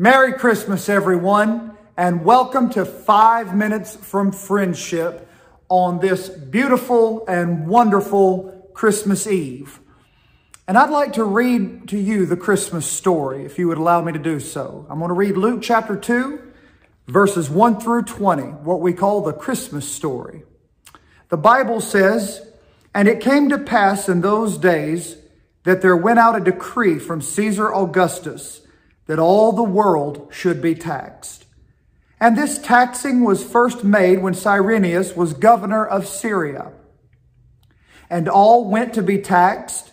Merry Christmas, everyone, and welcome to Five Minutes from Friendship on this beautiful and wonderful Christmas Eve. And I'd like to read to you the Christmas story, if you would allow me to do so. I'm going to read Luke chapter 2, verses 1 through 20, what we call the Christmas story. The Bible says, And it came to pass in those days that there went out a decree from Caesar Augustus that all the world should be taxed. And this taxing was first made when Cyrenius was governor of Syria. And all went to be taxed,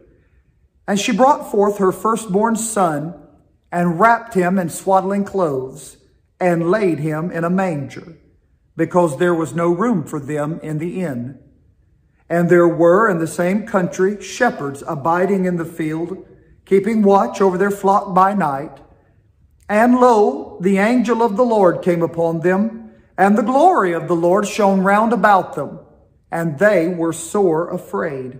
And she brought forth her firstborn son and wrapped him in swaddling clothes and laid him in a manger because there was no room for them in the inn. And there were in the same country shepherds abiding in the field keeping watch over their flock by night. And lo, the angel of the Lord came upon them, and the glory of the Lord shone round about them, and they were sore afraid.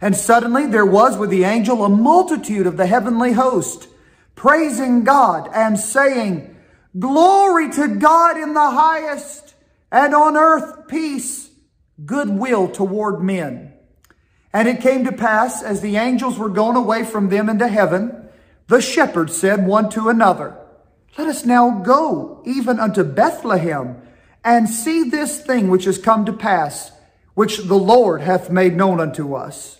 And suddenly there was with the angel a multitude of the heavenly host, praising God and saying, Glory to God in the highest, and on earth peace, goodwill toward men. And it came to pass, as the angels were gone away from them into heaven, the shepherds said one to another, Let us now go even unto Bethlehem and see this thing which has come to pass, which the Lord hath made known unto us.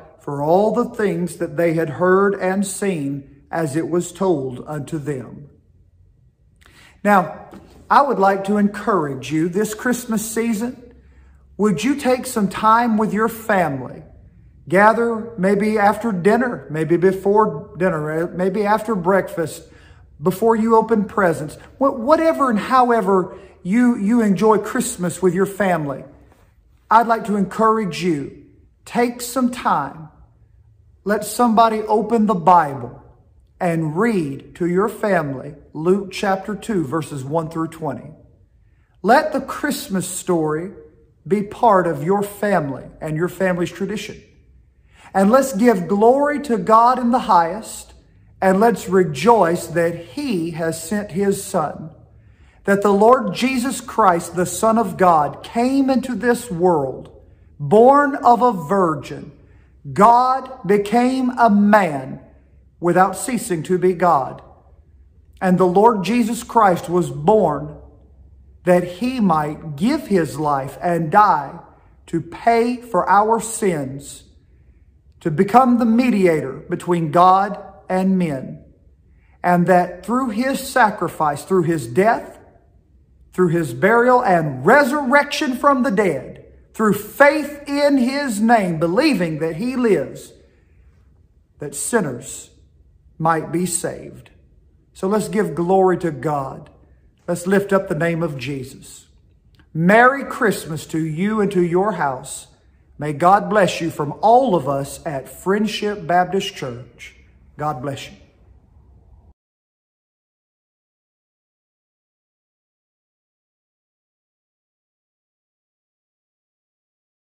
for all the things that they had heard and seen as it was told unto them. Now, I would like to encourage you this Christmas season. Would you take some time with your family Gather maybe after dinner, maybe before dinner, maybe after breakfast, before you open presents. Whatever and however you, you enjoy Christmas with your family, I'd like to encourage you. Take some time. Let somebody open the Bible and read to your family Luke chapter 2, verses 1 through 20. Let the Christmas story be part of your family and your family's tradition. And let's give glory to God in the highest, and let's rejoice that He has sent His Son. That the Lord Jesus Christ, the Son of God, came into this world, born of a virgin. God became a man without ceasing to be God. And the Lord Jesus Christ was born that he might give his life and die to pay for our sins to become the mediator between God and men. And that through his sacrifice, through his death, through his burial and resurrection from the dead, through faith in his name, believing that he lives, that sinners might be saved. So let's give glory to God. Let's lift up the name of Jesus. Merry Christmas to you and to your house. May God bless you from all of us at Friendship Baptist Church. God bless you.